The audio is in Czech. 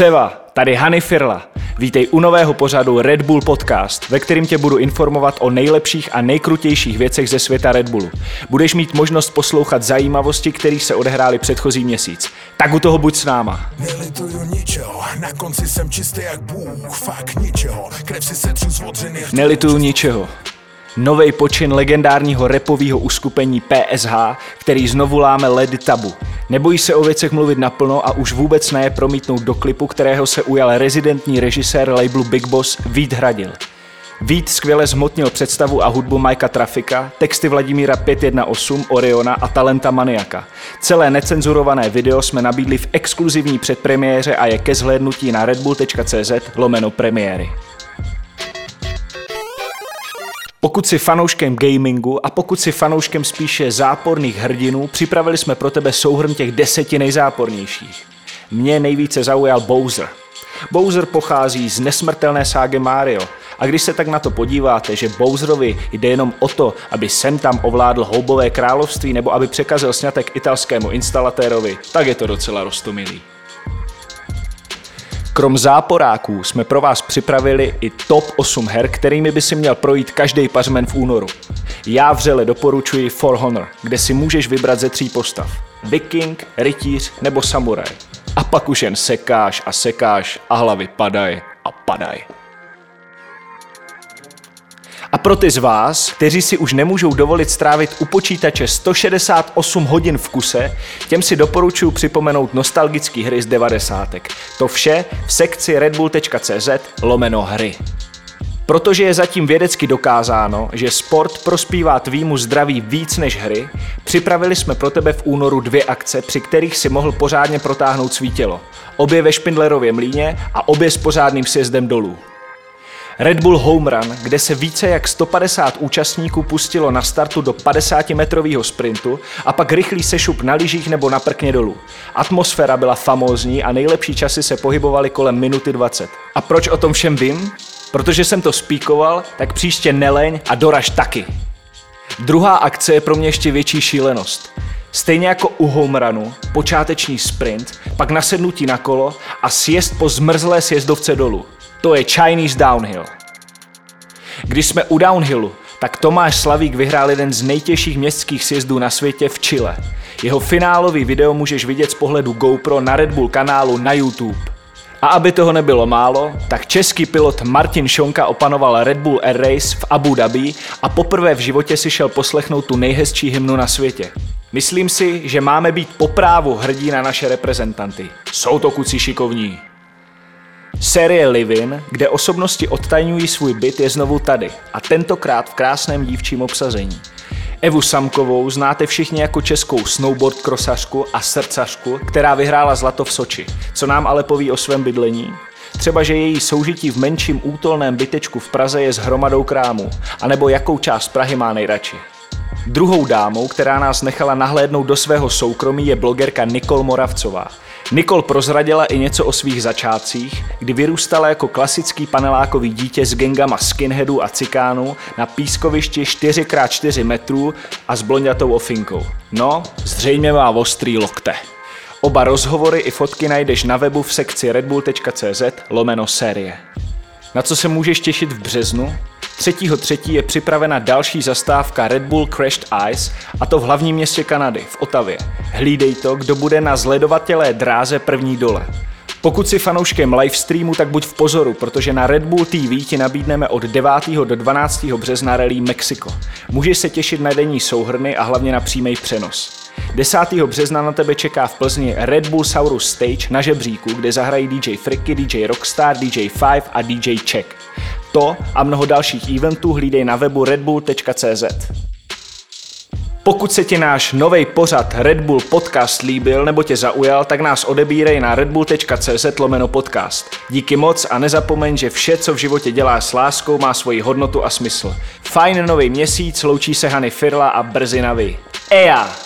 Seva, tady Hany Firla. Vítej u nového pořadu Red Bull Podcast, ve kterým tě budu informovat o nejlepších a nejkrutějších věcech ze světa Red Bullu. Budeš mít možnost poslouchat zajímavosti, které se odehrály předchozí měsíc. Tak u toho buď s náma. Nelituju ničeho, na konci jsem čistý jak Bůh, fakt ničeho, krev si setřu z. Nelituju ničeho. Nový počin legendárního repového uskupení PSH, který znovu láme ledy tabu. Nebojí se o věcech mluvit naplno a už vůbec ne promítnout do klipu, kterého se ujal rezidentní režisér labelu Big Boss Vít Hradil. Vít skvěle zhmotnil představu a hudbu Majka Trafika, texty Vladimíra 518, Oriona a Talenta Maniaka. Celé necenzurované video jsme nabídli v exkluzivní předpremiéře a je ke zhlédnutí na redbull.cz lomeno premiéry. Pokud si fanouškem gamingu a pokud si fanouškem spíše záporných hrdinů, připravili jsme pro tebe souhrn těch deseti nejzápornějších. Mě nejvíce zaujal Bowser. Bowser pochází z nesmrtelné ságy Mario a když se tak na to podíváte, že Bowserovi jde jenom o to, aby sem tam ovládl houbové království nebo aby překazil snětek italskému instalatérovi, tak je to docela rostomilý. Krom záporáků jsme pro vás připravili i top 8 her, kterými by si měl projít každý pařmen v únoru. Já vřele doporučuji For Honor, kde si můžeš vybrat ze tří postav. Viking, rytíř nebo samuraj. A pak už jen sekáš a sekáš a hlavy padaj a padaj. Pro ty z vás, kteří si už nemůžou dovolit strávit u počítače 168 hodin v kuse, těm si doporučuji připomenout nostalgické hry z devadesátek. To vše v sekci redbull.cz lomeno hry. Protože je zatím vědecky dokázáno, že sport prospívá tvýmu zdraví víc než hry, připravili jsme pro tebe v únoru dvě akce, při kterých si mohl pořádně protáhnout svý tělo. Obě ve Špindlerově mlíně a obě s pořádným sjezdem dolů. Red Bull Home Run, kde se více jak 150 účastníků pustilo na startu do 50-metrového sprintu a pak rychlý sešup na lyžích nebo na prkně dolů. Atmosféra byla famózní a nejlepší časy se pohybovaly kolem minuty 20. A proč o tom všem vím? Protože jsem to spíkoval, tak příště neleň a doraž taky. Druhá akce je pro mě ještě větší šílenost. Stejně jako u home runu, počáteční sprint, pak nasednutí na kolo a sjezd po zmrzlé sjezdovce dolů. To je Chinese Downhill. Když jsme u downhillu, tak Tomáš Slavík vyhrál jeden z nejtěžších městských sjezdů na světě v Chile. Jeho finálový video můžeš vidět z pohledu GoPro na Red Bull kanálu na YouTube. A aby toho nebylo málo, tak český pilot Martin Šonka opanoval Red Bull Air Race v Abu Dhabi a poprvé v životě si šel poslechnout tu nejhezčí hymnu na světě. Myslím si, že máme být po právu hrdí na naše reprezentanty. Jsou to kuci šikovní. Série Livin, kde osobnosti odtajňují svůj byt, je znovu tady a tentokrát v krásném dívčím obsazení. Evu Samkovou znáte všichni jako českou snowboard krosařku a srdcařku, která vyhrála zlato v Soči. Co nám ale poví o svém bydlení? Třeba, že její soužití v menším útolném bytečku v Praze je s hromadou krámů, anebo jakou část Prahy má nejradši. Druhou dámou, která nás nechala nahlédnout do svého soukromí, je blogerka Nikol Moravcová. Nikol prozradila i něco o svých začátcích, kdy vyrůstala jako klasický panelákový dítě s gengama skinheadů a cikánů na pískovišti 4x4 metrů a s blondětou ofinkou. No, zřejmě má ostrý lokte. Oba rozhovory i fotky najdeš na webu v sekci redbull.cz lomeno série. Na co se můžeš těšit v březnu? 3.3. je připravena další zastávka Red Bull Crashed Ice a to v hlavním městě Kanady, v Otavě. Hlídej to, kdo bude na zledovatelé dráze první dole. Pokud si fanouškem livestreamu, tak buď v pozoru, protože na Red Bull TV ti nabídneme od 9. do 12. března Rally Mexico. Můžeš se těšit na denní souhrny a hlavně na přímý přenos. 10. března na tebe čeká v Plzni Red Bull Saurus Stage na žebříku, kde zahrají DJ Fricky, DJ Rockstar, DJ Five a DJ Check. To a mnoho dalších eventů hlídej na webu redbull.cz. Pokud se ti náš nový pořad Red Bull Podcast líbil nebo tě zaujal, tak nás odebírej na redbull.cz lomeno podcast. Díky moc a nezapomeň, že vše, co v životě dělá s láskou, má svoji hodnotu a smysl. Fajn nový měsíc, loučí se Hany Firla a brzy na vy. Eja!